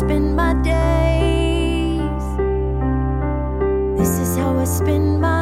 spend my days. This is how I spend my